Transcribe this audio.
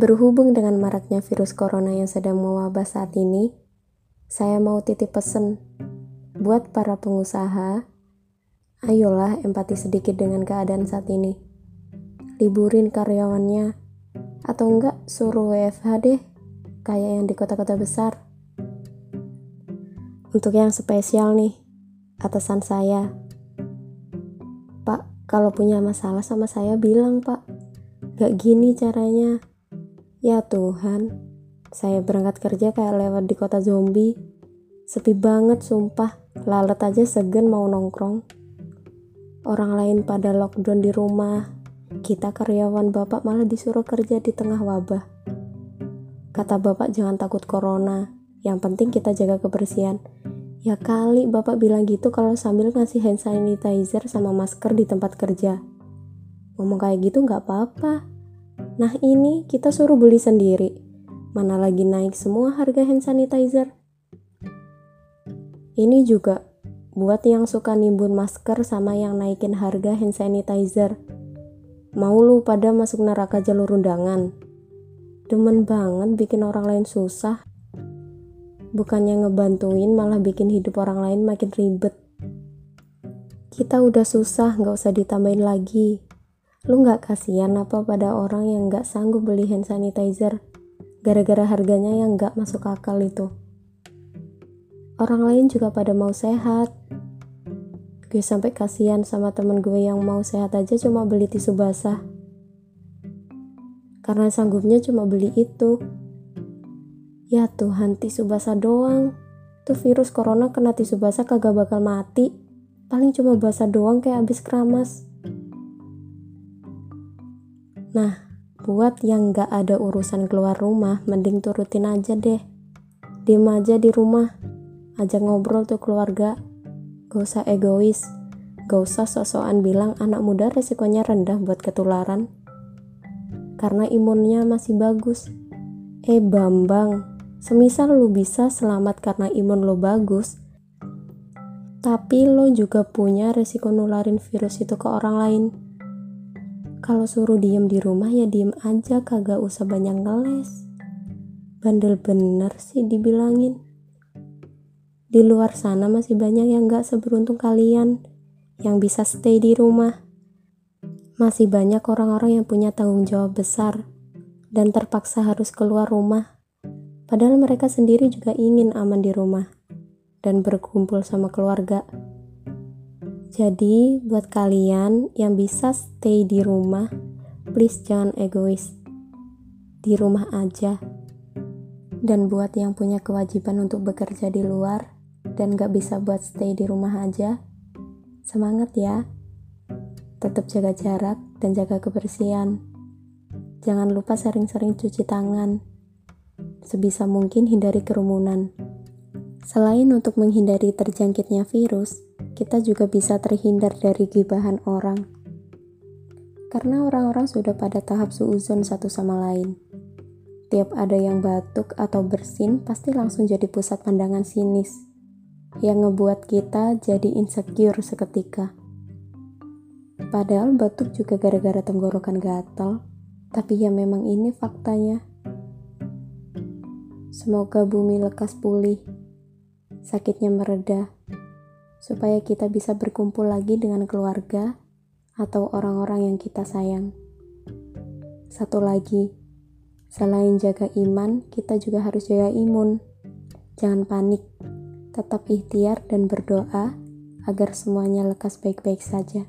Berhubung dengan maraknya virus corona yang sedang mewabah saat ini, saya mau titip pesan buat para pengusaha. Ayolah empati sedikit dengan keadaan saat ini. Liburin karyawannya, atau enggak suruh WFH deh, kayak yang di kota-kota besar. Untuk yang spesial nih, atasan saya. Pak, kalau punya masalah sama saya bilang pak, gak gini caranya. Ya Tuhan, saya berangkat kerja kayak lewat di kota zombie. Sepi banget sumpah, lalat aja segen mau nongkrong. Orang lain pada lockdown di rumah, kita karyawan bapak malah disuruh kerja di tengah wabah. Kata bapak jangan takut corona, yang penting kita jaga kebersihan. Ya kali bapak bilang gitu kalau sambil ngasih hand sanitizer sama masker di tempat kerja. Ngomong kayak gitu nggak apa-apa. Nah ini kita suruh beli sendiri. Mana lagi naik semua harga hand sanitizer. Ini juga buat yang suka nimbun masker sama yang naikin harga hand sanitizer. Mau lu pada masuk neraka jalur undangan? Demen banget bikin orang lain susah. Bukannya ngebantuin malah bikin hidup orang lain makin ribet. Kita udah susah, nggak usah ditambahin lagi. Lu nggak kasihan apa pada orang yang nggak sanggup beli hand sanitizer gara-gara harganya yang nggak masuk akal itu? Orang lain juga pada mau sehat. Gue sampai kasihan sama temen gue yang mau sehat aja cuma beli tisu basah. Karena sanggupnya cuma beli itu. Ya Tuhan, tisu basah doang. Tuh virus corona kena tisu basah kagak bakal mati. Paling cuma basah doang kayak abis keramas. Nah, buat yang gak ada urusan keluar rumah, mending turutin aja deh. Diem aja di rumah, ajak ngobrol tuh keluarga. Gak usah egois, gak usah sosokan bilang anak muda resikonya rendah buat ketularan. Karena imunnya masih bagus. Eh Bambang, semisal lu bisa selamat karena imun lo bagus, tapi lo juga punya resiko nularin virus itu ke orang lain kalau suruh diem di rumah ya diem aja kagak usah banyak ngeles. Bandel bener sih dibilangin. Di luar sana masih banyak yang gak seberuntung kalian yang bisa stay di rumah. Masih banyak orang-orang yang punya tanggung jawab besar dan terpaksa harus keluar rumah. Padahal mereka sendiri juga ingin aman di rumah dan berkumpul sama keluarga. Jadi, buat kalian yang bisa stay di rumah, please jangan egois. Di rumah aja. Dan buat yang punya kewajiban untuk bekerja di luar dan gak bisa buat stay di rumah aja, semangat ya. Tetap jaga jarak dan jaga kebersihan. Jangan lupa sering-sering cuci tangan. Sebisa mungkin hindari kerumunan. Selain untuk menghindari terjangkitnya virus, kita juga bisa terhindar dari gibahan orang. Karena orang-orang sudah pada tahap suuzon satu sama lain. Tiap ada yang batuk atau bersin, pasti langsung jadi pusat pandangan sinis, yang ngebuat kita jadi insecure seketika. Padahal batuk juga gara-gara tenggorokan gatal, tapi ya memang ini faktanya. Semoga bumi lekas pulih, sakitnya mereda, supaya kita bisa berkumpul lagi dengan keluarga atau orang-orang yang kita sayang. Satu lagi, selain jaga iman, kita juga harus jaga imun. Jangan panik, tetap ikhtiar dan berdoa agar semuanya lekas baik-baik saja.